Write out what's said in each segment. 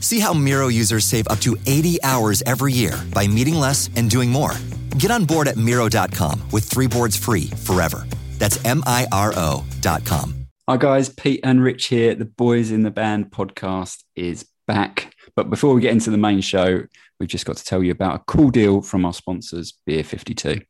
See how Miro users save up to 80 hours every year by meeting less and doing more. Get on board at Miro.com with three boards free forever. That's M I R O.com. Hi, guys. Pete and Rich here. The Boys in the Band podcast is back. But before we get into the main show, we've just got to tell you about a cool deal from our sponsors, Beer 52.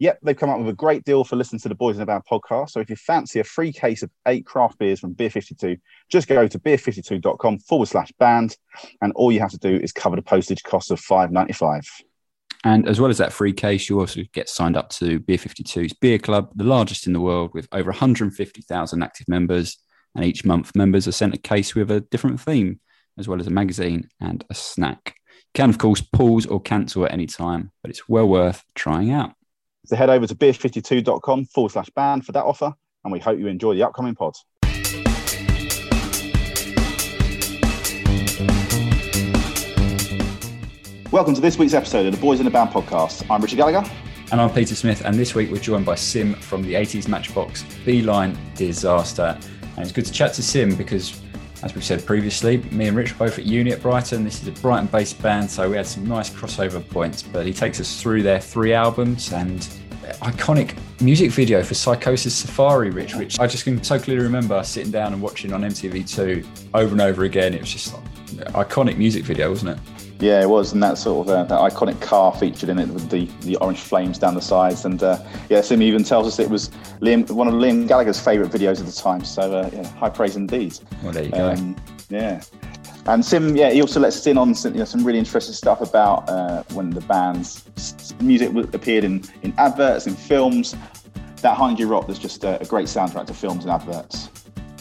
Yep, they've come up with a great deal for listening to the Boys in the Band podcast. So if you fancy a free case of eight craft beers from Beer 52, just go to beer52.com forward slash band. And all you have to do is cover the postage cost of five ninety five. And as well as that free case, you also get signed up to Beer 52's Beer Club, the largest in the world with over 150,000 active members. And each month, members are sent a case with a different theme, as well as a magazine and a snack. You can, of course, pause or cancel at any time, but it's well worth trying out. So head over to beer52.com forward slash band for that offer. And we hope you enjoy the upcoming pod. Welcome to this week's episode of the Boys in the Band podcast. I'm Richard Gallagher. And I'm Peter Smith, and this week we're joined by Sym from the 80s Matchbox B-Line Disaster. And it's good to chat to Sym because, as we've said previously, me and Rich both at uni at Brighton. This is a Brighton based band, so we had some nice crossover points. But he takes us through their three albums and iconic music video for Psychosis Safari, Rich, which I just can so clearly remember sitting down and watching on MTV2 over and over again. It was just like, iconic music video, wasn't it? Yeah, it was, and that sort of uh, that iconic car featured in it with the, the orange flames down the sides, and uh, yeah, Sym even tells us it was Liam, one of Liam Gallagher's favourite videos of the time. So uh, yeah, high praise indeed. Well, there you go. Um, yeah, and Sym, yeah, he also lets us in on some, you know, some really interesting stuff about uh, when the band's music appeared in in adverts, in films. That Behind You Rock was just a, a great soundtrack to films and adverts.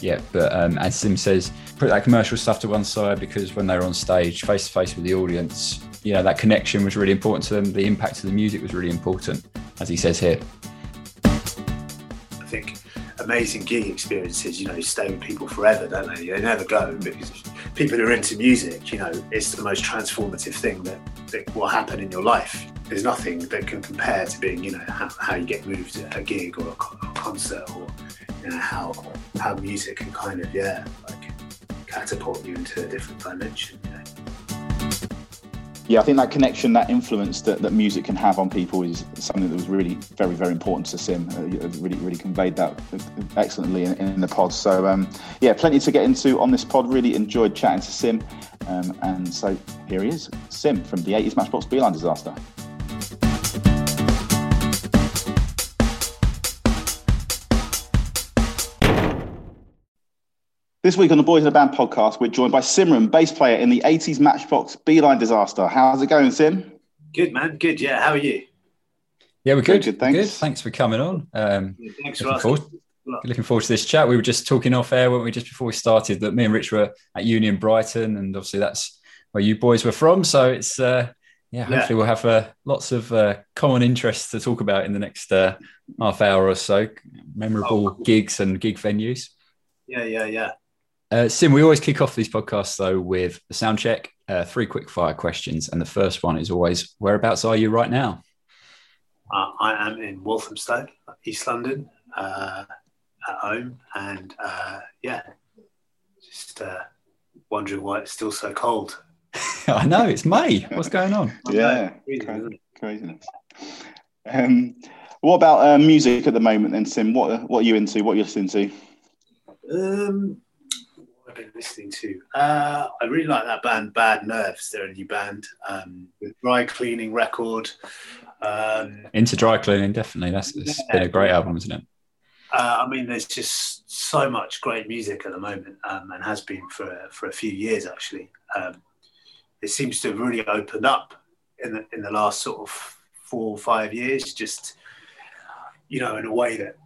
Yeah, but um, as Sym says, put that commercial stuff to one side because when they were on stage, face to face with the audience, you know, that connection was really important to them. The impact of the music was really important, as he says here. I think amazing gig experiences, you know, stay with people forever, don't they? They never go because people who are into music, you know, it's the most transformative thing that, that will happen in your life. There's nothing that can compare to being, you know, how, how you get moved at a gig or a, a concert or you know how how music can kind of yeah like catapult you into a different dimension you know? yeah i think that connection that influence that, that music can have on people is something that was really very very important to Sym. Uh, really really conveyed that excellently in, in the pod. So um, yeah plenty to get into on this pod. Really enjoyed chatting to Sym. Um, and so here he is Sym from the 80s matchbox B-Line disaster This week on the Boys in the Band podcast, we're joined by Simran, bass player in the 80s Matchbox B-Line Disaster. How's it going, Sym? Good, man. Good. Yeah. How are you? Yeah, we're good. Good, thanks. Good. Thanks for coming on. Um, yeah, thanks for forward, looking forward to this chat. We were just talking off air, weren't we, just before we started, that me and Rich were at Union Brighton, and obviously that's where you boys were from. So it's, uh, yeah, hopefully yeah. we'll have uh, lots of uh, common interests to talk about in the next uh, half hour or so. Memorable oh, cool. gigs and gig venues. Yeah, yeah, yeah. Uh, Sym, we always kick off these podcasts though with a sound check, uh, three quick fire questions, and the first one is always, "Whereabouts are you right now?" Uh, I am in Walthamstow, East London, uh, at home, and uh, yeah, just uh, wondering why it's still so cold. I know it's May. What's going on? yeah, crazy, craziness. Um, what about music at the moment, then, Sym? What what are you into? What are you listening to? Um, been listening to. Uh, I really like that band, Bad Nerves. They're a new band um, with dry cleaning record. Um, Into dry cleaning, definitely. That's it's yeah, been a great album, isn't it? Uh, I mean, there's just so much great music at the moment, um, and has been for for a few years actually. Um, it seems to have really opened up in the in the last sort of four or five years. Just you know, in a way that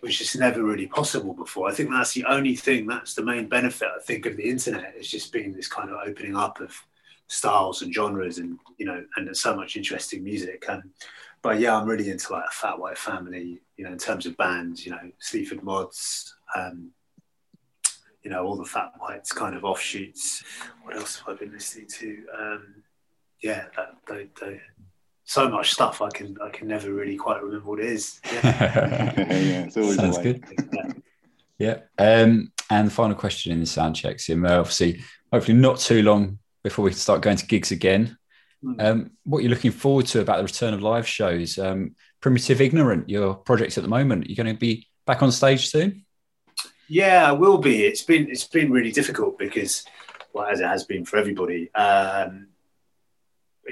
was just never really possible before. I think that's the only thing. That's the main benefit I think of the internet. It's just been this kind of opening up of styles and genres, and you know, and so much interesting music. And but yeah, I'm really into like a Fat White Family. You know, in terms of bands, you know, Sleaford Mods. Um, you know, all the Fat Whites kind of offshoots. What else have I been listening to? Um, yeah, that, they, they, so much stuff I can I can never really quite remember what it is. Yeah, yeah it's always Sounds good. yeah. Um, and the final question in the sound check, Sym, uh, obviously, hopefully not too long before we start going to gigs again. Hmm. Um, what you're looking forward to about the return of live shows? Um, Primitive Ignorant, your project at the moment, you're going to be back on stage soon. Yeah, I will be. It's been it's been really difficult because, well, as it has been for everybody. Um,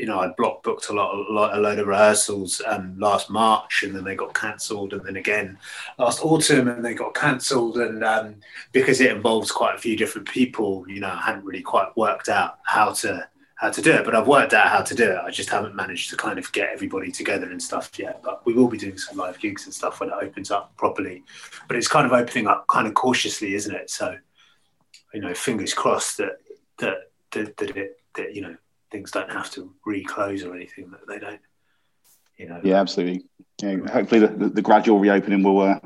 you know, I'd block booked a lot, a, lot, a load of rehearsals um, last March, and then they got cancelled, and then again last autumn, and they got cancelled, and um, because it involves quite a few different people, you know, I hadn't really quite worked out how to how to do it, but I've worked out how to do it. I just haven't managed to kind of get everybody together and stuff yet. But we will be doing some live gigs and stuff when it opens up properly. But it's kind of opening up kind of cautiously, isn't it? So, you know, fingers crossed that that that, that it that you know things don't have to reclose or anything that they don't you know. Yeah absolutely. Yeah, hopefully the, the, the, gradual reopening will uh,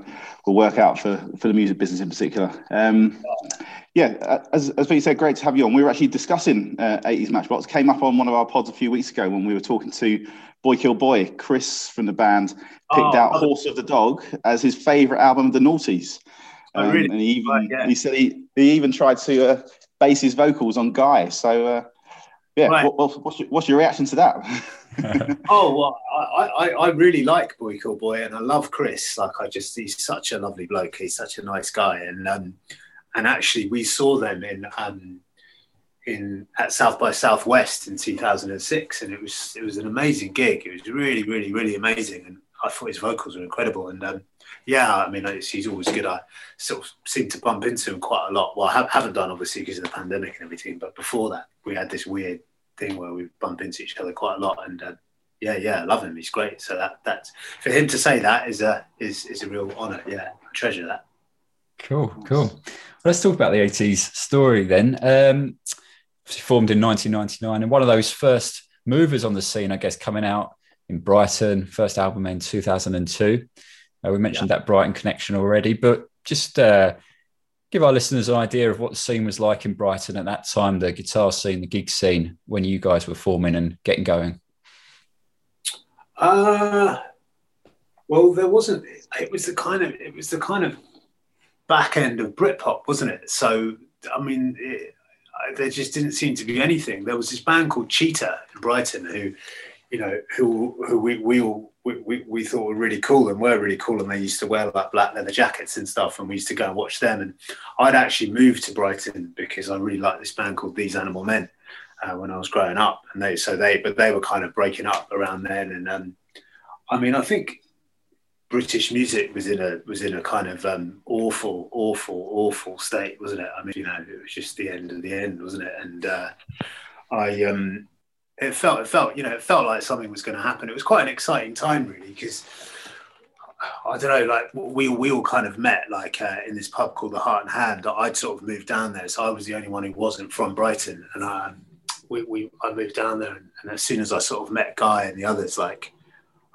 will work out for for the music business in particular. Um, yeah as, as we said great to have you on. We were actually discussing uh, 80s matchbox. Came up on one of our pods a few weeks ago when we were talking to boy kill boy chris from the band picked oh, out horse of the dog as his favorite album of the noughties. Oh, um, oh, really? and he even right, yeah. he said he, he even tried to uh, base his vocals on guy. So uh, yeah, right. what, what's, your, what's your reaction to that? oh well, I, I, I really like Boy Kill Boy, and I love Chris. Like I just, he's such a lovely bloke. He's such a nice guy, and um, and actually we saw them in um, in at South by Southwest in 2006, and it was it was an amazing gig. It was really, really, really amazing, and I thought his vocals were incredible. And um, yeah, I mean, he's always good. I sort of seem to bump into him quite a lot. Well, I haven't done obviously because of the pandemic and everything, but before that, we had this weird thing where we bump into each other quite a lot. And uh, yeah, yeah, I love him. He's great. So that that's for him to say that is a is is a real honour. Yeah, I treasure that. Cool, cool. Well, let's talk about the 80s story then. Um, formed in 1999 and one of those first movers on the scene, I guess, coming out in Brighton, first album in 2002. Uh, we mentioned yeah. that Brighton connection already, but just uh, give our listeners an idea of what the scene was like in Brighton at that time, the guitar scene, the gig scene, when you guys were forming and getting going. Uh, well, there wasn't. It was the kind of it was the kind of back end of Britpop, wasn't it? So, I mean, it, there just didn't seem to be anything. There was this band called Cheetah in Brighton who you know, who who we we all we, we, we thought were really cool and were really cool, and they used to wear like black leather jackets and stuff, and we used to go and watch them. And I'd actually moved to Brighton because I really liked this band called These Animal Men uh, when I was growing up, and they so they but they were kind of breaking up around then. And um, I mean, I think British music was in a was in a kind of um, awful, awful, awful state, wasn't it? I mean, you know, it was just the end of the end, wasn't it? And uh, I um, it felt it felt you know it felt like something was going to happen. It was quite an exciting time really because I don't know like we we all kind of met like uh, in this pub called the Heart and Hand. I'd sort of moved down there, so I was the only one who wasn't from Brighton, and I we, we I moved down there, and, and as soon as I sort of met Guy and the others, like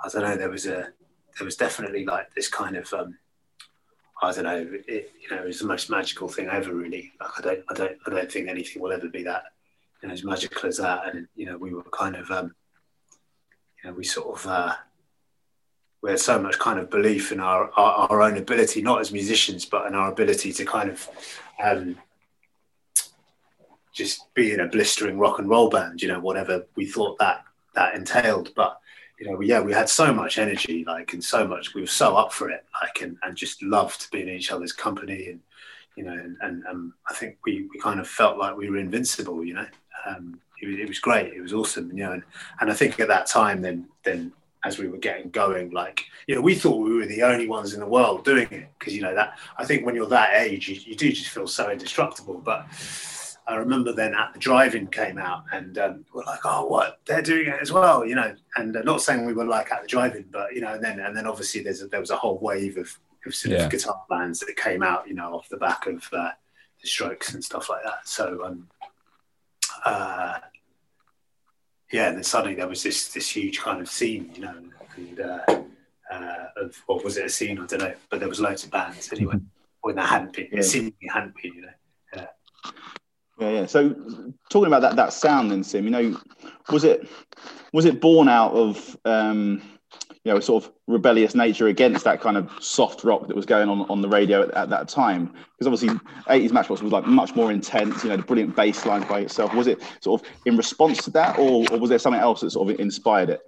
I don't know, there was a there was definitely like this kind of um, I don't know, it, you know, it was the most magical thing ever. Really, like I don't I don't I don't think anything will ever be that know, as magical as that. And you know, we were kind of, um, you know, we sort of uh, we had so much kind of belief in our, our, our own ability, not as musicians, but in our ability to kind of um, just be in a blistering rock and roll band. You know, whatever we thought that that entailed, but you know, yeah, we had so much energy, like, and so much, we were so up for it, like, and, and just loved being in each other's company. And, you know, and, and um, I think we, we kind of felt like we were invincible, you know, um, it, was, it, was great. It was awesome, you know. And, and I think at that time, then then as we were getting going. Like, you know, we thought we were the only ones in the world doing it because, you know, that I think when you're that age, you, you, do just feel so indestructible. But I remember then At the Drive-In came out and um, we're like, oh, what? They're doing it as well, you know. And uh, not saying we were like At the Drive-In, but, you know, and then and then obviously there's a, there was a whole wave of, of sort yeah. of guitar bands that came out, you know, off the back of uh, the strokes and stuff like that. So, um, uh, yeah, and then suddenly there was this this huge kind of scene, you know, and uh, uh, of what was it a scene? I don't know, but there was loads of bands anyway. Mm-hmm. When there hadn't been, yeah. seemingly hadn't been, you know. Yeah. yeah, yeah. So talking about that that sound then, Sym, you know, was it was it born out of um, you know, sort of rebellious nature against that kind of soft rock that was going on on the radio at, at that time. Because obviously, 80s Matchbox was like much more intense, you know, the brilliant bass line by itself. Was it sort of in response to that, or, or was there something else that sort of inspired it?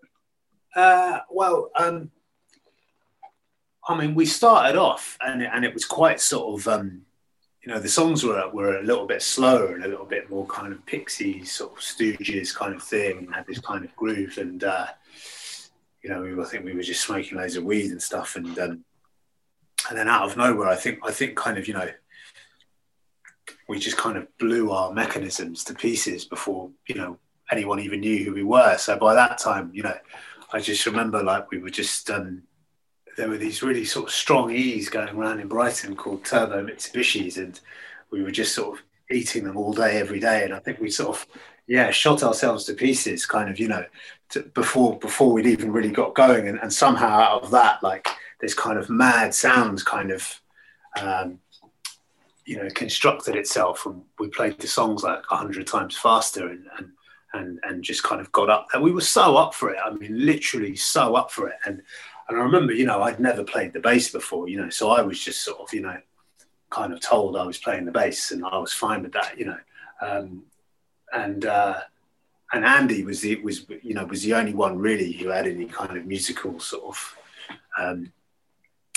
Uh, well, um, I mean, we started off and, and it was quite sort of, um, you know, the songs were, were a little bit slower and a little bit more kind of Pixies, sort of Stooges kind of thing, and had this kind of groove. And, uh, you know, I think we were just smoking loads of weed and stuff, and um, and then out of nowhere, I think I think kind of you know, we just kind of blew our mechanisms to pieces before you know anyone even knew who we were. So by that time, you know, I just remember like we were just um, there were these really sort of strong E's going around in Brighton called Turbo Mitsubishis, and we were just sort of eating them all day, every day. And I think we sort of yeah shot ourselves to pieces, kind of you know to, before before we'd even really got going, and, and somehow out of that, like this kind of mad sounds kind of um, you know constructed itself, and we played the songs like a hundred times faster, and, and and and just kind of got up, and we were so up for it. I mean, literally so up for it, and and I remember, you know, I'd never played the bass before, you know, so I was just sort of, you know, kind of told I was playing the bass, and I was fine with that, you know. Um, and uh, and Andy was the was you know was the only one really who had any kind of musical sort of um,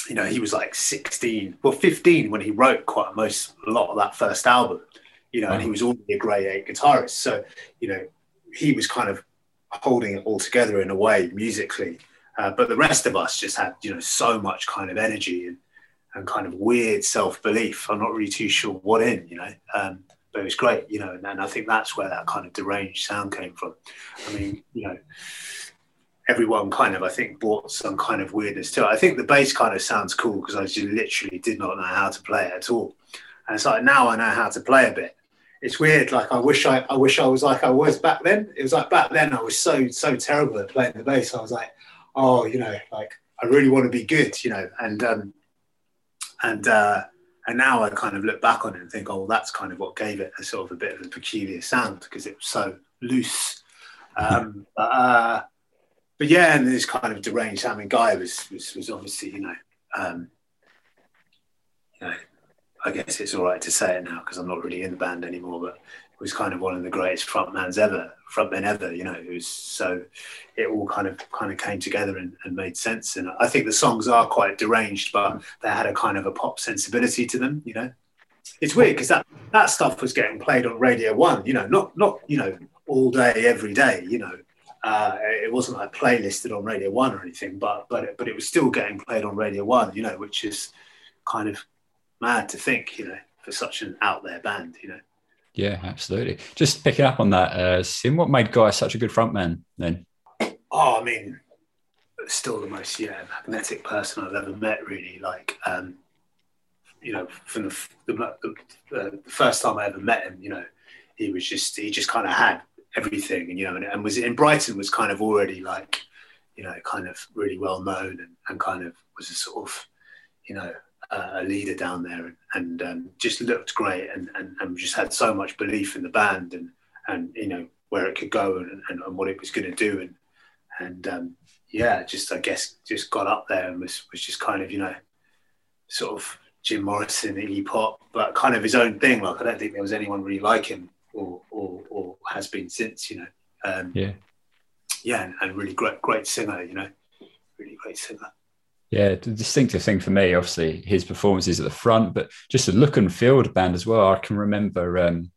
you know he was like 16 well 15 when he wrote quite most a lot of that first album you know and he was already a grey eight guitarist. So you know he was kind of holding it all together in a way musically. Uh, but the rest of us just had you know so much kind of energy and and kind of weird self-belief. I'm not really too sure what in you know um, but it was great, you know, and, and I think that's where that kind of deranged sound came from. I mean, you know, everyone kind of, I think, brought some kind of weirdness to it. I think the bass kind of sounds cool because I just literally did not know how to play it at all. And it's like now I know how to play a bit. It's weird. Like I wish I, I wish I was like I was back then. It was like back then I was so so terrible at playing the bass. I was like, oh, you know, like I really want to be good, you know, and um, and uh, and now I kind of look back on it and think, oh, well, that's kind of what gave it a sort of a bit of a peculiar sound because it was so loose. Um, but, uh, but, yeah, and this kind of deranged I mean, Guy was, was, was obviously, you know, um, you know, I guess it's all right to say it now because I'm not really in the band anymore, but was kind of one of the greatest frontmans ever, frontmen ever. You know, it was so it all kind of kind of came together and, and, made sense. And I think the songs are quite deranged, but they had a kind of a pop sensibility to them. You know, it's weird because that that stuff was getting played on Radio One. You know, not not you know all day every day. You know. Uh, it wasn't like playlisted on Radio One or anything, but but but it was still getting played on Radio One, you know, which is kind of mad to think, you know, for such an out there band, you know. Yeah, absolutely. Just picking up on that, uh, Sym, what made Guy such a good frontman then? Oh, I mean, still the most yeah magnetic person I've ever met. Really, like um, you know, from the the, the, uh, the first time I ever met him, you know, he was just he just kind of had everything, and you know, and, and was in Brighton was kind of already like you know kind of really well known and, and kind of was a sort of you know a leader down there and, and um, just looked great and, and, and, just had so much belief in the band and, and you know, where it could go and, and, and what it was going to do. And, and um, yeah, just, I guess, just got up there and was, was just kind of, you know, sort of Jim Morrison, Iggy Pop, but kind of his own thing. Like, I don't think there was anyone really like him or, or, or has been since, you know. Um, yeah. Yeah, and, and really great, great singer, you know, really great singer. Yeah, the distinctive thing for me, obviously, his performances at the front, but just the look and feel of the band as well. I can remember um,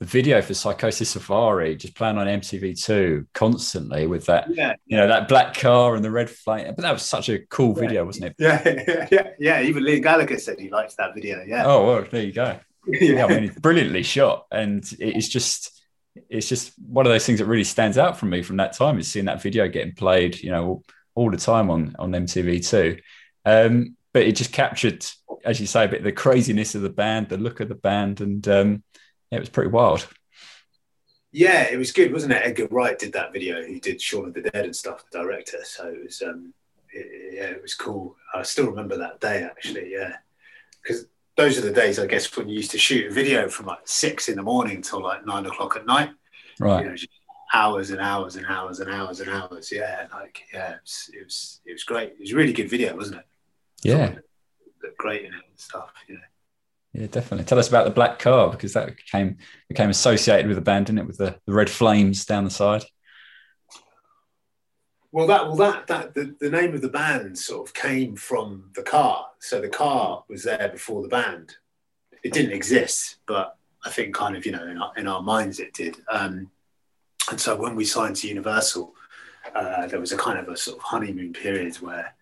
the video for Psychosis Safari just playing on MTV2 constantly with that, Yeah. you know, that black car and the red flame. But that was such a cool Yeah. video, wasn't it? Yeah, yeah, yeah. Even Liam Gallagher said he liked that video. Yeah. Oh, well, there you go. Yeah, I mean, it's brilliantly shot, and it's just, it's just one of those things that really stands out for me from that time is seeing that video getting played, you know, all, the time on on MTV2. Um, but it just captured, as you say, a bit the craziness of the band, the look of the band, and um, yeah, it was pretty wild. Yeah, it was good, wasn't it? Edgar Wright did that video. He did Shaun of the Dead and stuff, the director. So it was, um, it, yeah, it was cool. I still remember that day actually. Yeah, because those are the days, I guess, when you used to shoot a video from like six in the morning till like nine o'clock at night. Right. You know, hours and hours and hours and hours and hours. Yeah, like yeah, it was, it was, it was great. It was a really good video, wasn't it? Yeah. Looked great in it and stuff. You know. Yeah, definitely. Tell us about the black car because that became became associated with the band, didn't it? With the, the red flames down the side. Well, that well that that the, the name of the band sort of came from the car. So the car was there before the band. It didn't exist, but I think kind of you know in our, in our minds it did. Um, and so when we signed to Universal, uh, there was a kind of a sort of honeymoon period where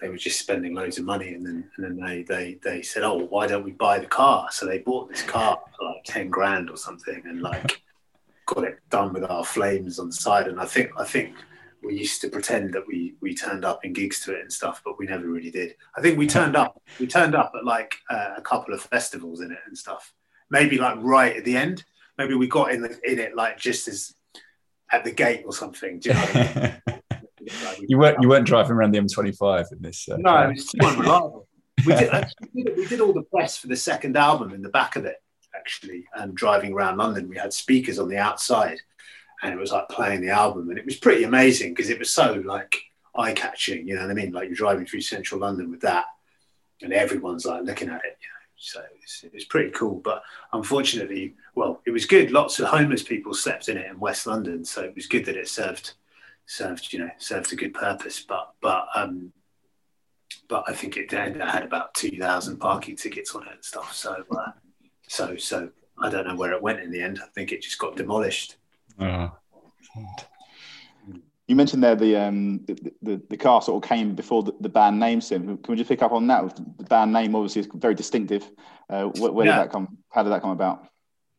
they were just spending loads of money, and then and then they they they said, oh, why don't we buy the car? So they bought this car for like ten grand or something, and like got it done with our flames on the side. And I think I think we used to pretend that we we turned up in gigs to it and stuff, but we never really did. I think we turned up we turned up at like uh, a couple of festivals in it and stuff. Maybe like right at the end. Maybe we got in the, in it like just as at the gate or something. Do you know? I mean? You weren't you weren't driving around the M25 in this. Uh, no, it was too unreliable. We did, actually, we did we did all the press for the second album in the back of it, actually, and driving around London. We had speakers on the outside, and it was like playing the album, and it was pretty amazing because it was so like eye catching. You know what I mean? Like you're driving through central London with that, and everyone's like looking at it. You so it was, it was pretty cool. But unfortunately, well, it was good. Lots of homeless people slept in it in West London, so it was good that it served served you know served a good purpose. But but um, but I think it. It had about two thousand parking tickets on it and stuff. So uh, so so I don't know where it went in the end. I think it just got demolished. Oh. You mentioned there the um the, the, the car sort of came before the, the band name. Sym, can we just pick up on that? The band name obviously is very distinctive. Uh, where, where Yeah. did that come? How did that come about?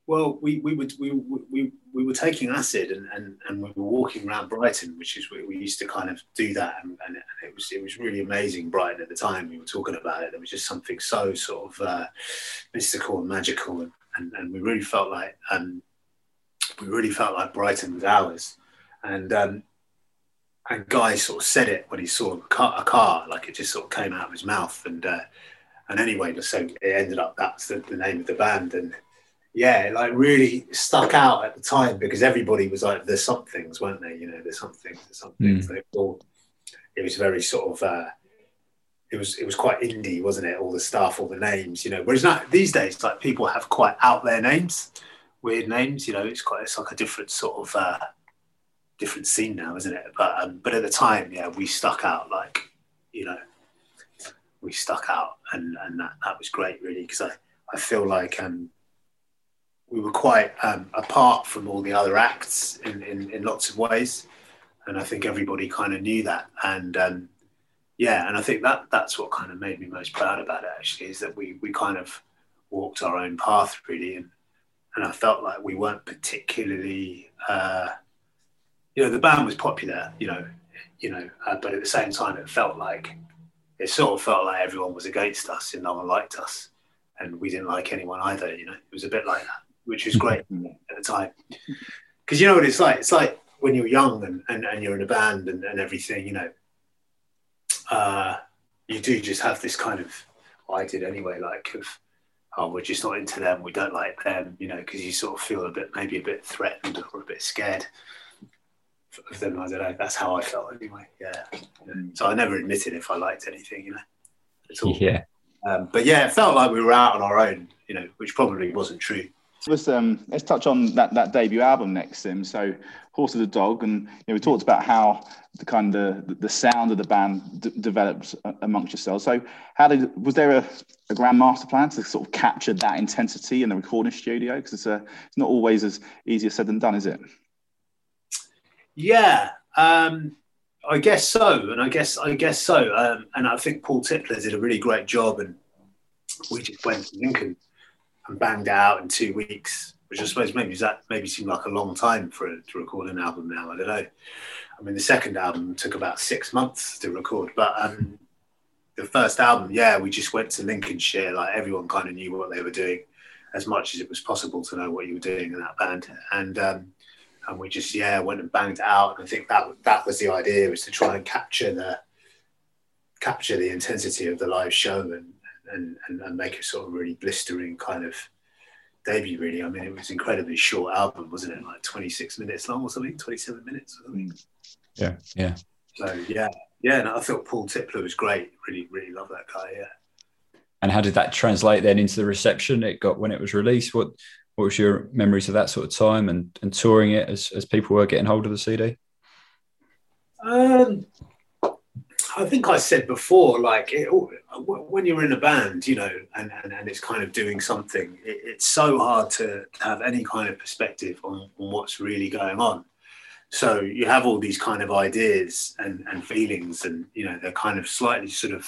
Well, we we would we we, we were taking acid and, and, and we were walking around Brighton, which is where we used to kind of do that, and, and it was it was really amazing. Brighton at the time, we were talking about it. There was just something so sort of uh, mystical and magical, and, and, and we really felt like um, we really felt like Brighton was ours. And um, and Guy sort of said it when he saw a car, a car like it just sort of came out of his mouth. And uh, and anyway, so it ended up that's the, the name of the band. And yeah, it like really stuck out at the time because everybody was like, "There's somethings, weren't they? You know, there's something, there's something." Mm. They all, it was very sort of. Uh, it was it was quite indie, wasn't it? All the stuff, all the names, you know. Whereas now these days, like people have quite out there names, weird names. You know, it's quite it's like a different sort of uh, different scene now, isn't it? But um, but at the time, yeah, we stuck out like you know, we stuck out, and and that that was great, really, because I I feel like um we were quite um, apart from all the other acts in, in in lots of ways, and I think everybody kind of knew that, and um, yeah, and I think that that's what kind of made me most proud about it actually is that we we kind of walked our own path really, and and I felt like we weren't particularly. Uh, you know, the band was popular, you know, you know, uh, but at the same time, it felt like it sort of felt like everyone was against us and no one liked us, and we didn't like anyone either. You know, it was a bit like that, which was great at the time. Because you know what it's like? It's like when you're young and, and, and you're in a band and, and everything, you know, uh, you do just have this kind of, I did anyway, like of, oh, we're just not into them, we don't like them, you know, because you sort of feel a bit, maybe a bit threatened or a bit scared of them. I don't know. That's how I felt anyway. Yeah. Yeah. So I never admitted if I liked anything, you know, at all. Yeah. Um, but yeah, it felt like we were out on our own, you know, which probably wasn't true. Let's um let's touch on that that debut album next, Sym. So Horse of the Dog, and you know, we talked about how the kind of the, the sound of the band d- developed amongst yourselves. So, how did was there a, a grand master plan to sort of capture that intensity in the recording studio? Because it's, a, it's not always as easier said than done, is it? Yeah, um, I guess so, and I guess I guess so, um, and I think Paul Tipler did a really great job, and we just went to Lincoln and banged out in two weeks which I suppose maybe that maybe seemed like a long time for to record an album now. I don't know. I mean, the second album took about six months to record, but um, the first album, yeah, we just went to Lincolnshire. Like everyone kind of knew what they were doing, as much as it was possible to know what you were doing in that band, and um, and we just yeah went and banged it out. And I think that that was the idea was to try and capture the capture the intensity of the live show and and, and, and make it sort of really blistering kind of debut really. I mean it was incredibly short album wasn't it? Like 26 minutes long or something? 27 minutes or something? Yeah. Yeah. So yeah. Yeah and i thought Paul Tipler was great. Really really love that guy yeah. And how did that translate then into the reception it got when it was released? What what was your memories of that sort of time and and touring it as, as people were getting hold of the cd um I think I said before, like it, when you're in a band, you know, and, and, and it's kind of doing something, it, it's so hard to have any kind of perspective on, on what's really going on. So you have all these kind of ideas and, and feelings, and you know, they're kind of slightly sort of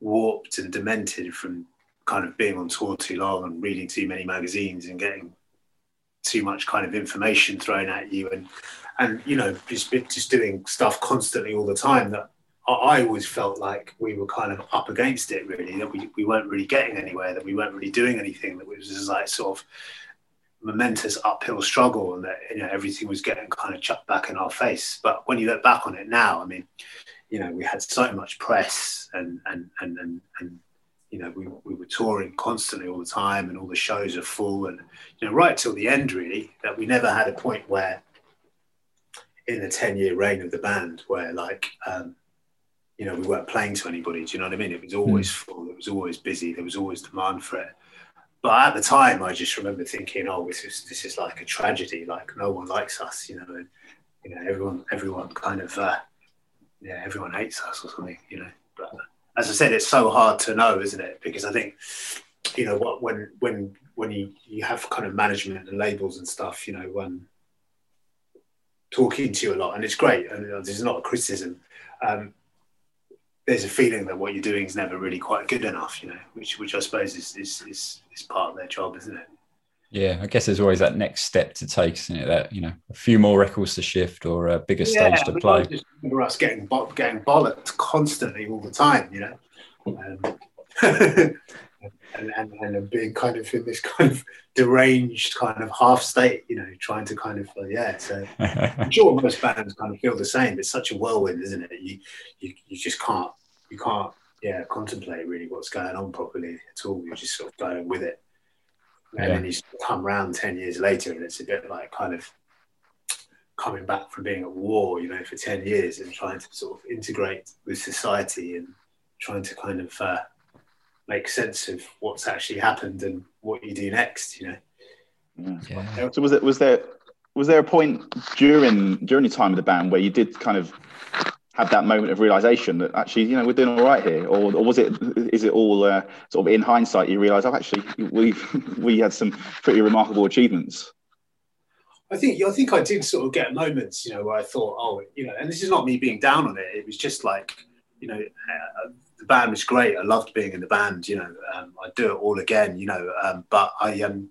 warped and demented from kind of being on tour too long and reading too many magazines and getting too much kind of information thrown at you and and you know just just doing stuff constantly all the time that I always felt like we were kind of up against it, really, that we, we weren't really getting anywhere, that we weren't really doing anything, that was just like sort of momentous uphill struggle and that you know everything was getting kind of chucked back in our face. But when you look back on it now, I mean, you know, we had so much press and and and and, and you know, we, we were touring constantly all the time and all the shows are full and you know, right till the end really, that we never had a point where in the 10 year reign of the band where like um, you know, we weren't playing to anybody. Do you know what I mean? It was always mm. full. It was always busy. There was always demand for it. But at the time, I just remember thinking, "Oh, this is this is like a tragedy. Like no one likes us, you know, and you know, everyone everyone kind of uh, yeah, everyone hates us or something, you know." But as I said, it's so hard to know, isn't it? Because I think you know what when when when you you have kind of management and labels and stuff, you know, when talking to you a lot, and it's great, and there's not a criticism. Um, there's a feeling that what you're doing is never really quite good enough, you know, which which I suppose is is is, is part of their job, isn't it? Yeah, I guess there's always that next step to take, isn't it? That you know, a few more records to shift or a bigger yeah, stage to play. I just remember us getting getting bollocked constantly all the time, you know, um, and, and and being kind of in this kind of deranged kind of half state, you know, trying to kind of uh, yeah. So I'm sure most bands kind of feel the same. It's such a whirlwind, isn't it? You you you just can't you can't yeah contemplate really what's going on properly at all. You're just sort of going with it and yeah. then you come around 10 years later and it's a bit like kind of coming back from being at war you know for 10 years and trying to sort of integrate with society and trying to kind of uh, make sense of what's actually happened and what you do next you know yeah. so was it was there was there a point during during your time with the band where you did kind of had that moment of realization that actually you know we're doing all right here? Or, or was it is it all uh, sort of in hindsight you realize oh actually we we had some pretty remarkable achievements? I think I think I did sort of get moments you know where I thought oh you know and this is not me being down on it. It was just like you know uh, the band was great. I loved being in the band you know um, I'd do it all again you know um, but I um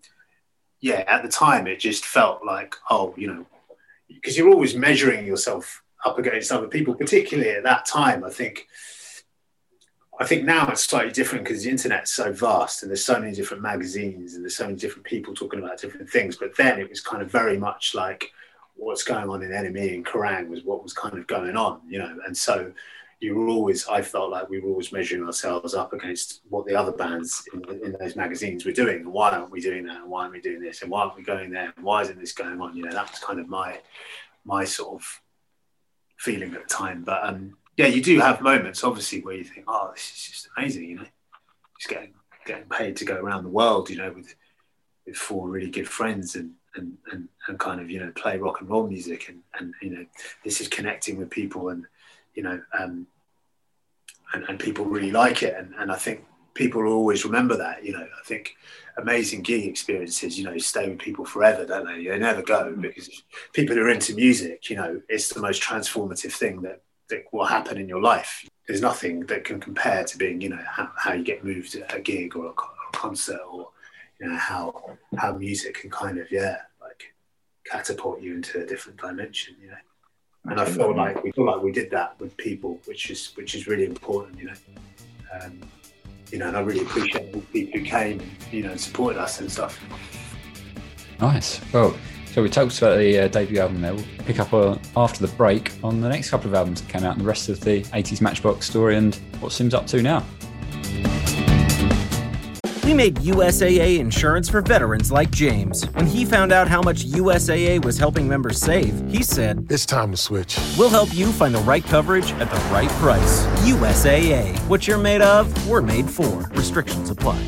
yeah at the time it just felt like oh you know because you're always measuring yourself up against other people, particularly at that time. I think I think now it's slightly different because the internet's so vast and there's so many different magazines and there's so many different people talking about different things. But then it was kind of very much like what's going on in NME and Kerrang was what was kind of going on, you know. And so you were always, I felt like we were always measuring ourselves up against what the other bands in, in those magazines were doing. And why aren't we doing that? And why aren't we doing this? And why aren't we going there? And why isn't this going on? You know, that was kind of my my sort of feeling at the time. But um, yeah, you do have moments, obviously, where you think, "Oh, this is just amazing," you know, just getting getting paid to go around the world, you know, with with four really good friends, and and, and, and kind of you know play rock and roll music and, and you know this is connecting with people and you know um, and, and people really like it and, and I think people always remember that you know. I think amazing gig experiences you know stay with people forever don't they? They never go because people who are into music you know it's the most transformative thing that, that will happen in your life. There's nothing that can compare to being you know how, how you get moved at a gig or a, a concert or you know how how music can kind of yeah like catapult you into a different dimension you know. And I feel like we feel like we did that with people which is which is really important you know. Um, you know and I really appreciate all the people who came you know and supported us and stuff nice well so we talked about the uh, debut album there. We'll pick up uh, after the break on the next couple of albums that came out and the rest of the 80s Matchbox story and what Sym's up to now. We made USAA insurance for veterans like James. When he found out how much USAA was helping members save, he said, It's time to switch. We'll help you find the right coverage at the right price. USAA. What you're made of, we're made for. Restrictions apply.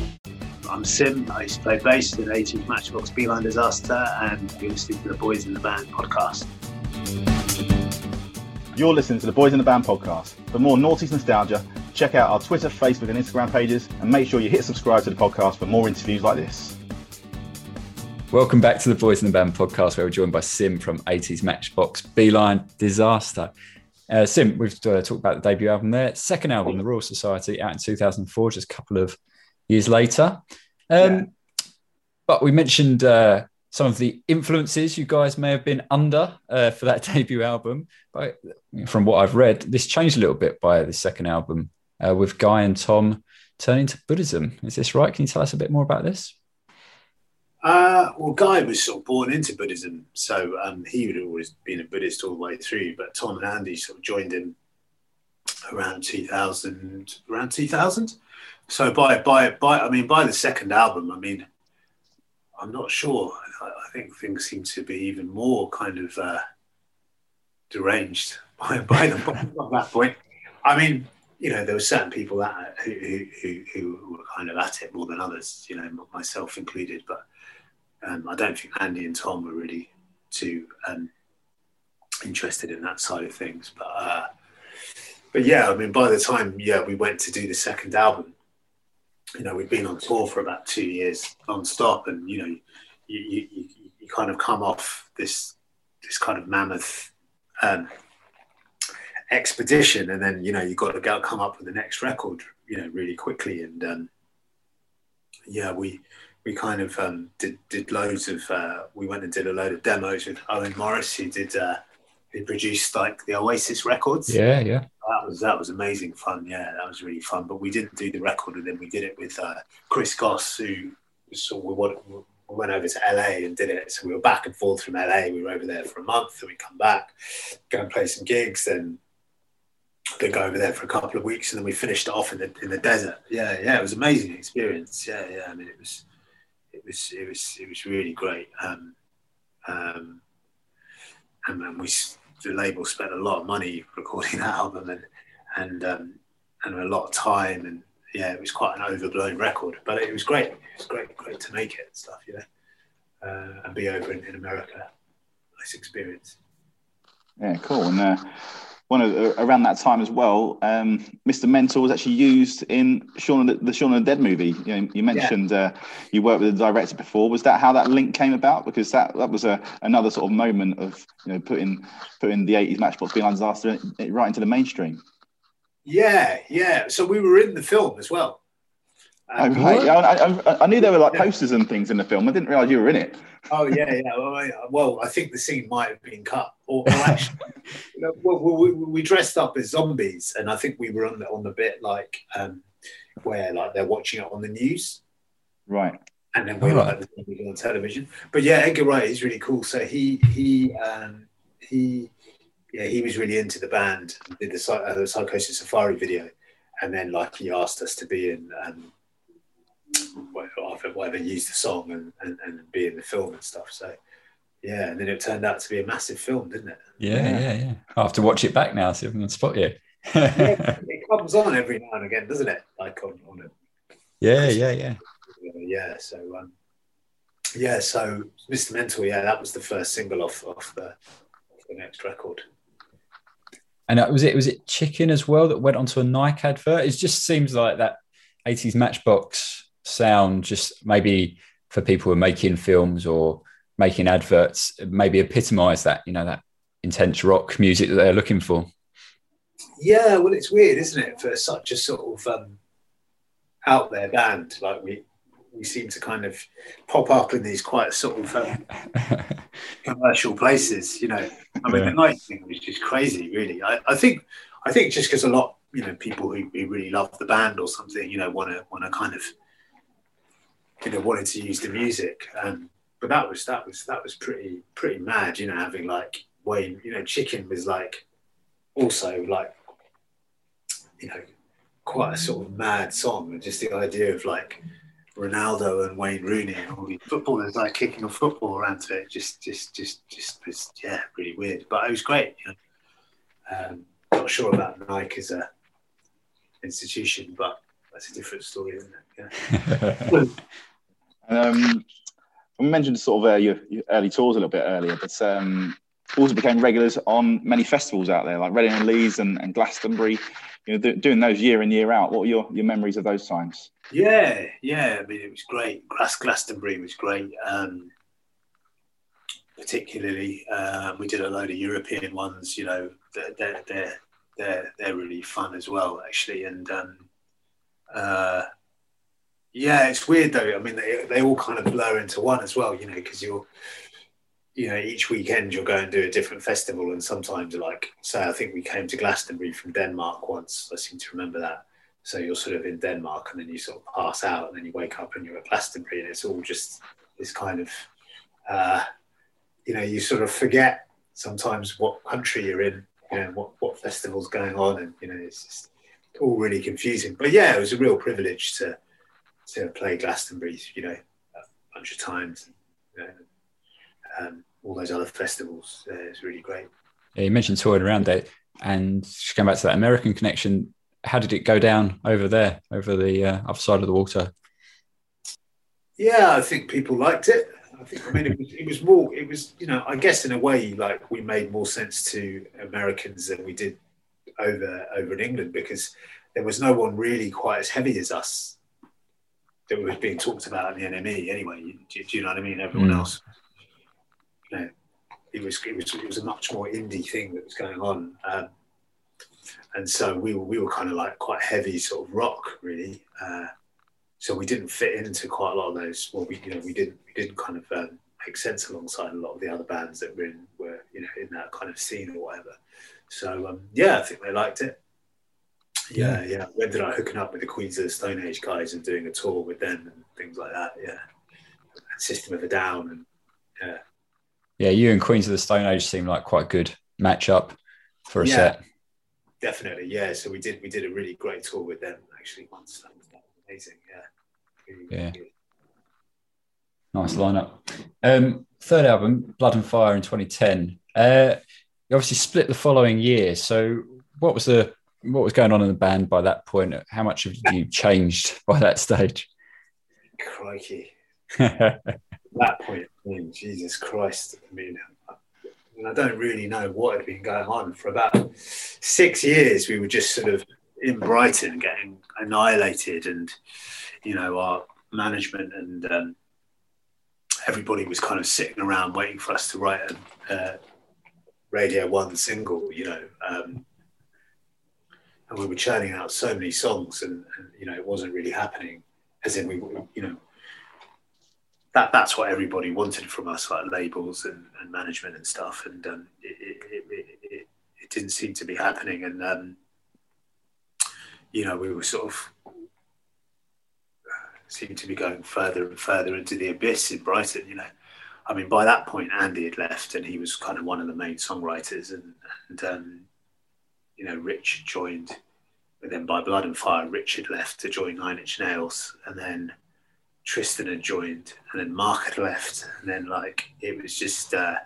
I'm Sym. I used to play bass in 80s Matchbox B-Line Disaster, and you're listening to the Boys in the Band podcast. You're listening to the Boys in the Band podcast. For more Noughties nostalgia, check out our Twitter, Facebook, and Instagram pages, and make sure you hit subscribe to the podcast for more interviews like this. Welcome back to the Boys in the Band podcast, where we're joined by Sym from 80s Matchbox B-Line Disaster. Uh, Sym, we've uh, talked about the debut album there. Second album, The Royal Society, out in 2004, just a couple of years later. Um, yeah. But we mentioned uh, some of the influences you guys may have been under uh, for that debut album. But from what I've read, this changed a little bit by the second album uh, with Guy and Tom turning to Buddhism. Is this right? Can you tell us a bit more about this? Uh, well, Guy was sort of born into Buddhism, so um, he would have always been a Buddhist all the way through. But Tom and Andy sort of joined him around 2000, around 2000. So by by by, I mean by the second album, I mean I'm not sure. I, think things seem to be even more kind of uh, deranged by by, the, by that point. I mean, you know, there were certain people that who, who, who were kind of at it more than others, you know, myself included. But um, I don't think Andy and Tom were really too um, interested in that side of things. But uh, but yeah, I mean, by the time yeah we went to do the second album, you know, we'd been on tour for about two years non-stop, and you know, you you, you, kind of come off this this kind of mammoth um, expedition, and then you know you've got to go come up with the next record, you know, really quickly. And um, yeah, we we kind of um, did did loads of. Uh, we went and did a load of demos with Owen Morris, who did uh, who produced like the Oasis records. Yeah, yeah. That was that was amazing fun. Yeah, that was really fun. But we didn't do the record with him. We did it with uh, Chris Goss, who so we went over to LA and did it. So we were back and forth from LA. We were over there for a month, and we come back, go and play some gigs, then then go over there for a couple of weeks, and then we finished it off in the in the desert. Yeah, yeah, it was amazing experience. Yeah, yeah. I mean, it was it was it was it was really great. Um, um, and, and we the label spent a lot of money recording that album and and um, and a lot of time and yeah, it was quite an overblown record, but it was great. It was great, great to make it and stuff, you know, uh, and be over in, in America. Nice experience. Yeah, cool. And uh, one of uh, around that time as well, um, Mr. Mental was actually used in Shaun the, the Shaun of the Dead movie. You, know, you mentioned yeah. uh, you worked with the director before. Was that how that link came about? Because that, that was a, another sort of moment of you know putting putting the eighties Matchbox B-Line disaster right into the mainstream. Yeah, yeah. So we were in the film as well. Um, oh, right. Yeah, I, I, I, knew there were like posters and things in the film. I didn't realize you were in it. oh yeah, yeah. Well I, well, I think the scene might have been cut, or, or actually, you know, well, we, we, dressed up as zombies, and I think we were on the on the bit like um, where like they're watching it on the news, right? And then we were right. like on television. But yeah, Edgar Wright is really cool. So he he um, he yeah he was really into the band. Did the, uh, the Psychosis Safari video, and then like he asked us to be in. Um, whatever, whatever used the song and, and, and be in the film and stuff. So yeah, and then it turned out to be a massive film, didn't it? Yeah, yeah, yeah. yeah. I have to watch it back now, see if I can spot you. yeah, it comes on every now and again, doesn't it? Like on, on Yeah, yeah, yeah. Yeah, so um, yeah, so Mr. Mental, yeah, that was the first single off off the, off the next record. And it was it was it Chicken as well that went onto a Nike advert? It just seems like that 80s Matchbox sound, just maybe for people who are making films or making adverts, maybe epitomise that, you know, that intense rock music that they're looking for. Yeah, well, it's weird, isn't it, for such a sort of um, out there band like we we seem to kind of pop up in these quite sort of um, commercial places. You know, I mean, yeah. the night thing was just crazy, really. I, I think, I think just because a lot, you know, people who, who, really love the band or something, you know, want to want to kind of, you know, wanted to use the music. Um, but that was that was that was pretty pretty mad, you know, having like Wayne, you know, Chicken was like also like, you know, quite a sort of mad song, and just the idea of like Ronaldo and Wayne Rooney and all these footballers like kicking a football around to it. Just, just, just, just was yeah, really weird. But it was great. You know? um, not sure about Nike as a institution, but that's a different story, isn't it? Yeah. um, we mentioned sort of uh, your, your, early tours a little bit earlier, but um, also became regulars on many festivals out there, like Reading and Leeds and, and Glastonbury you know, doing those year in year out. What were your, your memories of those times? Yeah, yeah. I mean, it was great. Glass Glastonbury was great. Um, particularly, uh, we did a load of European ones. You know, they're they're they're they're really fun as well, actually. And um, uh, yeah, it's weird though. I mean, they, they all kind of blur into one as well. You know, because you're you know, each weekend you'll go and do a different festival, and sometimes, like, say, I think we came to Glastonbury from Denmark once. I seem to remember that. So you're sort of in Denmark, and then you sort of pass out, and then you wake up and you're at Glastonbury, and it's all just this kind of, uh, you know, you sort of forget sometimes what country you're in, you know, what what festival's going on, and you know, it's just all really confusing. But yeah, it was a real privilege to to play Glastonbury, you know, a bunch of times. And, you know, um, all those other festivals. Uh, it's really great. Yeah, you mentioned touring around there, and just going back to that American connection. How did it go down over there, over the uh, other side of the water? Yeah, I think people liked it. I think, I mean, it was, it was more, it was, you know, I guess in a way, like we made more sense to Americans than we did over over in England because there was no one really quite as heavy as us that was being talked about in the NME anyway. Do, do you know what I mean? Everyone mm. else know, it was it was it was a much more indie thing that was going on, um, and so we were we were kind of like quite heavy sort of rock really. Uh, so we didn't fit into quite a lot of those. Well, we you know we didn't we didn't kind of um, make sense alongside a lot of the other bands that were in were you know in that kind of scene or whatever. So um, yeah, I think they liked it. Yeah, yeah. yeah. When did I hooking up with the Queens of the Stone Age guys and doing a tour with them and things like that? Yeah, System of a Down and yeah, yeah, you and Queens of the Stone Age seem like quite a good matchup for a yeah, set. Definitely, yeah. So we did we did a really great tour with them actually once. That was, amazing, yeah. Really, yeah. Really nice lineup. Um, third album, Blood and Fire in 2010. Uh, you obviously split the following year. So what was the what was going on in the band by that point? How much have you changed by that stage? Crikey. that point, I mean, Jesus Christ, I mean, I don't really know what had been going on for about six years. We were just sort of in Brighton getting annihilated, and you know, our management and um, everybody was kind of sitting around waiting for us to write a uh, Radio One single, you know. Um, and we were churning out so many songs, and, and you know, it wasn't really happening. As in, we, you know, that that's what everybody wanted from us, like labels and, and management and stuff. And um, it, it, it, it, didn't seem to be happening. And um, you know, we were sort of seemed to be going further and further into the abyss in Brighton. You know, I mean, by that point, Andy had left, and he was kind of one of the main songwriters, and and um, you know, Rich joined. But then by Blood and Fire, Richard left to join Nine Inch Nails, and then Tristan had joined, and then Mark had left, and then like it was just, uh,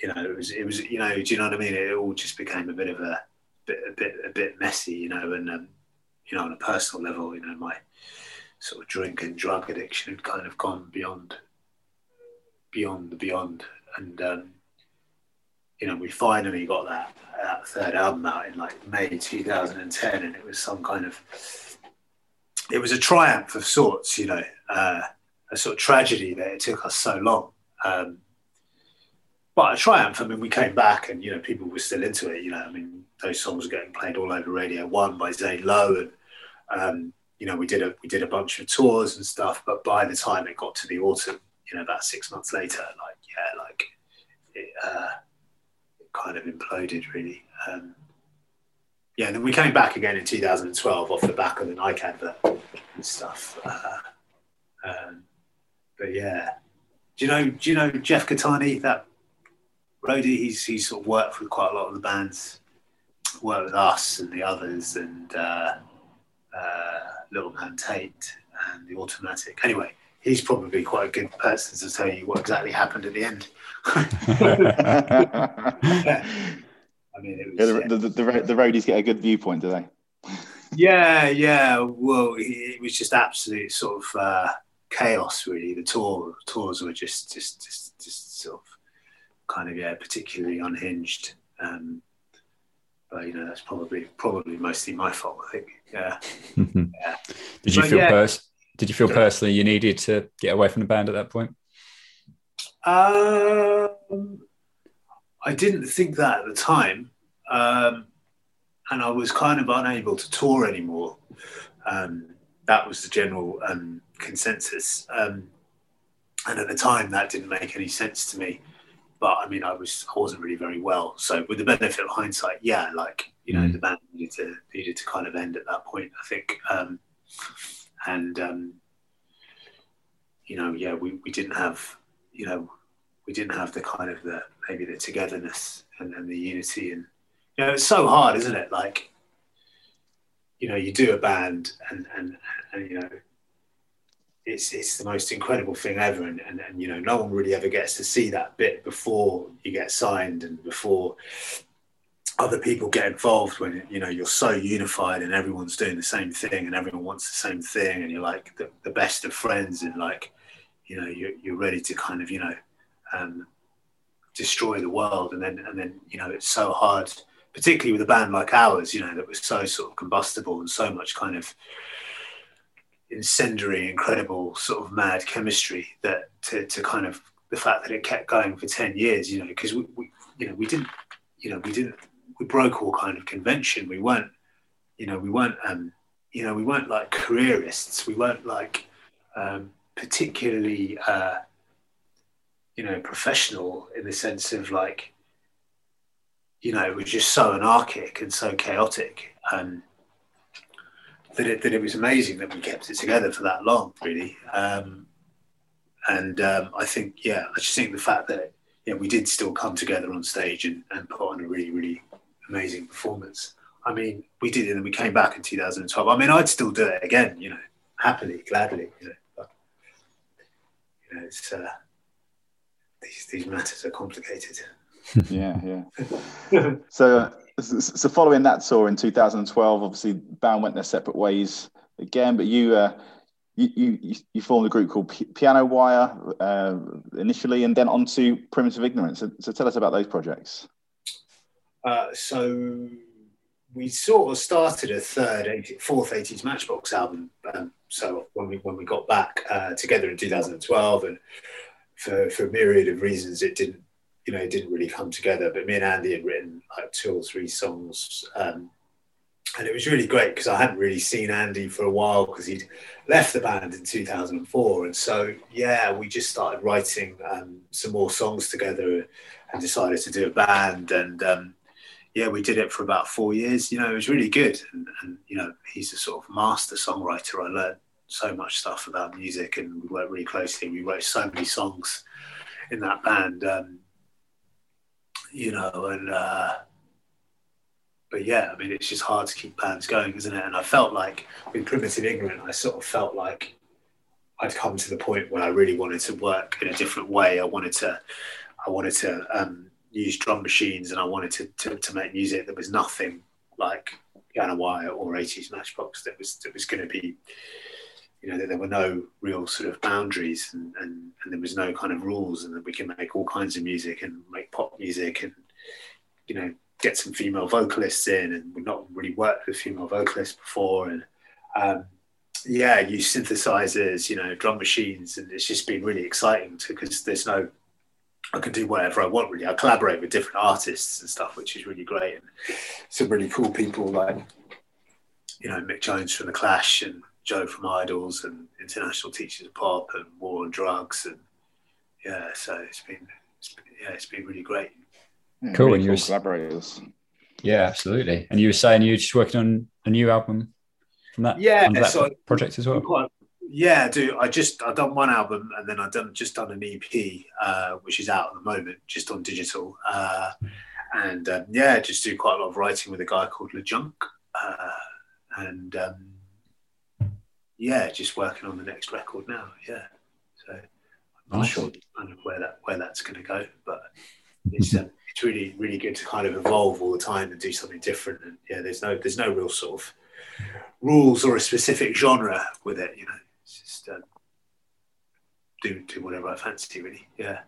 you know, it was it was you know, do you know what I mean? It all just became a bit of a bit a bit a bit messy, you know, and um, you know, on a personal level, you know, my sort of drink and drug addiction had kind of gone beyond beyond the beyond, and um, you know we finally got that, that third album out in like May 2010, and it was some kind of it was a triumph of sorts, you know, uh, a sort of tragedy that it took us so long. Um, but a triumph. I mean, we came back and, you know, people were still into it. You know, I mean, those songs were getting played all over Radio One by Zane Lowe, and um, you know, we did a we did a bunch of tours and stuff. But by the time it got to the autumn, you know, about six months later, like yeah, like it, uh, it kind of imploded really. Um, yeah, and then we came back again in 2012 off the back of the Nike advert and stuff. Uh, um, but yeah, do you know? Do you know Jeff Catani? That roadie. He's he's sort of worked with quite a lot of the bands, worked with us and the others, and uh, uh, Little Man Tate and the Automatic. Anyway, he's probably quite a good person to tell you what exactly happened at the end. yeah. I mean, it was, yeah, the, the, the, the, roadies get a good viewpoint, do they? yeah, yeah. Well, it was just absolute sort of uh, chaos, really. The tour tours were just, just, just, just sort of kind of yeah, particularly unhinged. Um, but you know, that's probably probably mostly my fault. I think. Yeah. yeah. Did you but, feel yeah. pers- Did you feel personally you needed to get away from the band at that point? Um, I didn't think that at the time, um, and I was kind of unable to tour anymore. Um, that was the general um, consensus, um, and at the time, that didn't make any sense to me but I mean, I was I wasn't really very well. So with the benefit of hindsight, yeah, like you know, mm. the band needed to needed to kind of end at that point. I think, um, and um, you know, yeah, we, we didn't have you know we didn't have the kind of the maybe the togetherness and, and the unity and you know it's so hard, isn't it? Like you know, you do a band and and and you know it's it's the most incredible thing ever and, and, and you know no one really ever gets to see that bit before you get signed and before other people get involved when you know you're so unified and everyone's doing the same thing and everyone wants the same thing and you're like the, the best of friends and like you know you're, you're ready to kind of you know um, destroy the world and then and then you know it's so hard particularly with a band like ours you know that was so sort of combustible and so much kind of incendiary, incredible sort of mad chemistry that to, to kind of the fact that it kept going for 10 years, you know, because we, we, you know, we didn't, you know, we didn't, we broke all kind of convention. We weren't, you know, we weren't, um, you know, we weren't like careerists. We weren't like um, particularly, uh, you know, professional in the sense of like, you know, it was just so anarchic and so chaotic. Um, that it, that it was amazing that we kept it together for that long, really. Um, and um, I think, yeah, I just think the fact that yeah, we did still come together on stage and, and put on a really, really amazing performance. I mean, we did it and we came back in 2012. I mean, I'd still do it again, you know, happily, gladly, you know. But, you know, it's, uh, these, these matters are complicated. yeah, yeah. so so following that tour in 2012, obviously band went their separate ways again, but you uh, you, you, you formed a group called P- Piano Wire uh, initially, and then onto Primitive Ignorant. So, so tell us about those projects. Uh, so we sort of started a third, 80, fourth 80s Matchbox album. Um, so when we when we got back uh, together in 2012, and for for a myriad of reasons, it didn't you know, it didn't really come together. But me and Andy had written like two or three songs. Um, and it was really great because I hadn't really seen Andy for a while because he'd left the band in 2004. And so, yeah, we just started writing um, some more songs together and decided to do a band. And um, yeah, we did it for about four years. You know, it was really good. And, and, you know, he's a sort of master songwriter. I learned so much stuff about music and we worked really closely. We wrote so many songs in that band. Um, you know, and uh, but yeah, I mean, it's just hard to keep bands going, isn't it? And I felt like with Primitive Ignorant, I sort of felt like I'd come to the point where I really wanted to work in a different way. I wanted to, I wanted to um, use drum machines, and I wanted to, to, to make music that was nothing like Piano Wire or 80s Matchbox. That was that was going to be, you know, that there were no real sort of boundaries, and and and there was no kind of rules, and that we can make all kinds of music and make pop music and you know get some female vocalists in, and we've not really worked with female vocalists before, and um, yeah, use synthesizers, you know, drum machines, and it's just been really exciting because there's no I can do whatever I want really. I collaborate with different artists and stuff, which is really great. And some really cool people like, you know, Mick Jones from The Clash and Joe from IDLES and International Teachers of Pop and War on Drugs. And yeah, so it's been, it's been yeah, it's been really great. Yeah, Cool, really and you cool collaborators. Yeah, absolutely. And you were saying you're just working on a new album from that, Yeah, that so- project as well. Quite- yeah, I do. I just I done one album and then I done just done an EP, uh, which is out at the moment, just on digital. Uh, and um, yeah, just do quite a lot of writing with a guy called LeJunk, uh, and um, yeah, just working on the next record now. Yeah, so I'm not Nice. sure kind of where that where that's going to go, but it's um, it's really really good to kind of evolve all the time and do something different. And yeah, there's no there's no real sort of rules or a specific genre with it. You know, it's just um, do do whatever I fancy. Really, yeah.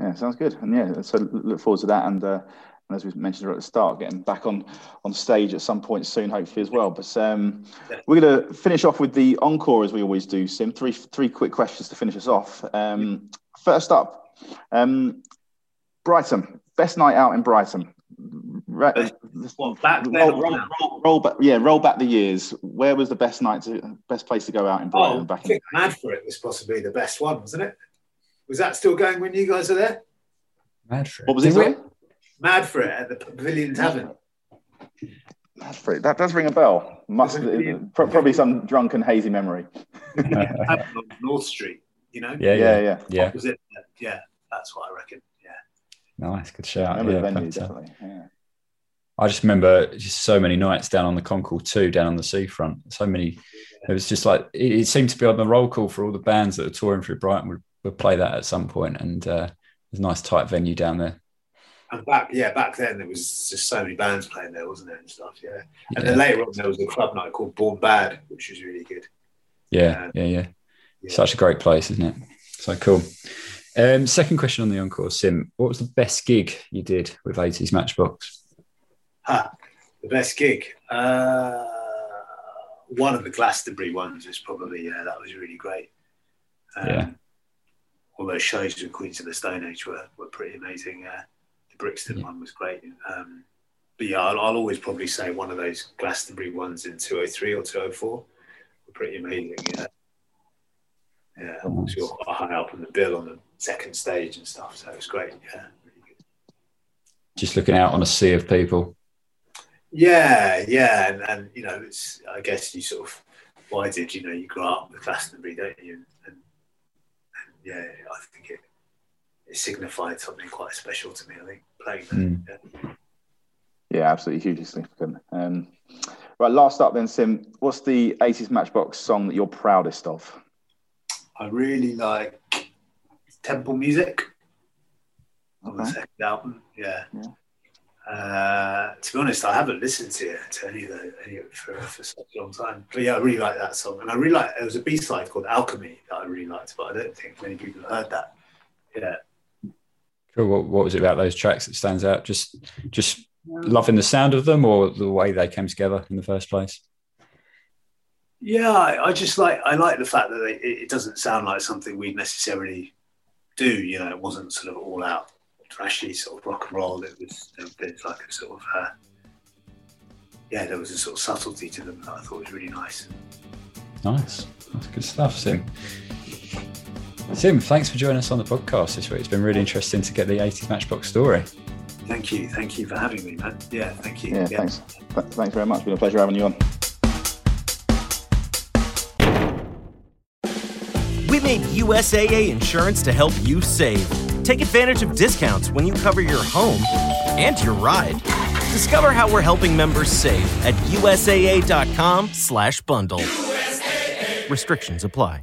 Yeah, sounds good. And yeah, so look forward to that. And, uh, and as we mentioned at the start, getting back on on stage at some point soon, hopefully as well. But um, we're going to finish off with the encore as we always do. Sym, three three quick questions to finish us off. Um, first up, um, Brighton, best night out in Brighton. Ra- Well, back then roll, roll, roll, roll back, yeah, roll back the years. Where was the best night to best place to go out in Brighton Oh, I back in? think Mad for It was possibly the best one, wasn't it? Was that still going when you guys were there? Mad for it. What was it? Did we- sorry? Mad for It at the Pavilion Tavern. That's pretty, that does ring a bell. Must pro- probably some drunken hazy memory. Tavern North Street, you know? Yeah, Yeah, yeah, yeah. yeah. Was it? Yeah, that's what I reckon. Yeah. Nice, good I shout. remember Yeah, the venue uh, definitely. Yeah. I just remember just so many nights down on the Concorde 2, down on the seafront. So many. It was just like it, it seemed to be on the roll call for all the bands that are touring through Brighton would, would play that at some point, and uh, there's a nice tight venue down there. And back, yeah, back then there was just so many bands playing there, wasn't there, and stuff. Yeah. And Yeah. then later on there was a club night called Born Bad, which was really good. Yeah, yeah, yeah. Yeah. Such a great place, isn't it? So cool. Um, second question on the encore, Sym. What was the best gig you did with 80s Matchbox? Ha, the best gig. Uh, one of the Glastonbury ones was probably yeah, that was really great. Um, Yeah. All those shows with Queens of the Stone Age were, were pretty amazing. Uh, the Brixton Yeah. one was great. Um, but yeah, I'll, I'll always probably say one of those Glastonbury ones in 203 or 204 were pretty amazing. Yeah. Yeah, Nice. were quite high up on the bill on the second stage and stuff, so it was great. Yeah, really. Just looking out on a sea of people. Yeah, yeah, and, and you know, it's I guess you sort of why did you know you grow up with Glastonbury, don't you? And, and, and yeah, I think it it signified something quite special to me. I think playing that. Mm. Yeah. Yeah, absolutely hugely significant. Um, right, last up then, Sym. What's the 80s Matchbox song that you're proudest of? I really like temple music on the second album. Yeah. Yeah. Uh, to be honest, I haven't listened to it to any of the any of it for, for such a long time. But yeah, I really like that song, and I really like. There was a B side called Alchemy that I really liked, but I don't think many people have heard that. Yeah. Cool. What, what was it about those tracks that stands out? Just just loving the sound of them or the way they came together in the first place? Yeah, I, I just like I like the fact that it, it doesn't sound like something we'd necessarily do. You know, it wasn't sort of all out trashy sort of rock and roll. It was there's like a sort of uh, yeah, there was a sort of subtlety to them that I thought was really nice. Nice. That's good stuff, Sym. Sym, thanks for joining us on the podcast this week. It's been really interesting to get the 80s Matchbox story. Thank you, thank you for having me, man. Yeah, thank you. Yeah, thanks. Th- thanks very much. Been a pleasure having you on. We made USAA insurance to help you save. Take advantage of discounts when you cover your home and your ride. Discover how we're helping members save at USAA.com/bundle. Restrictions apply.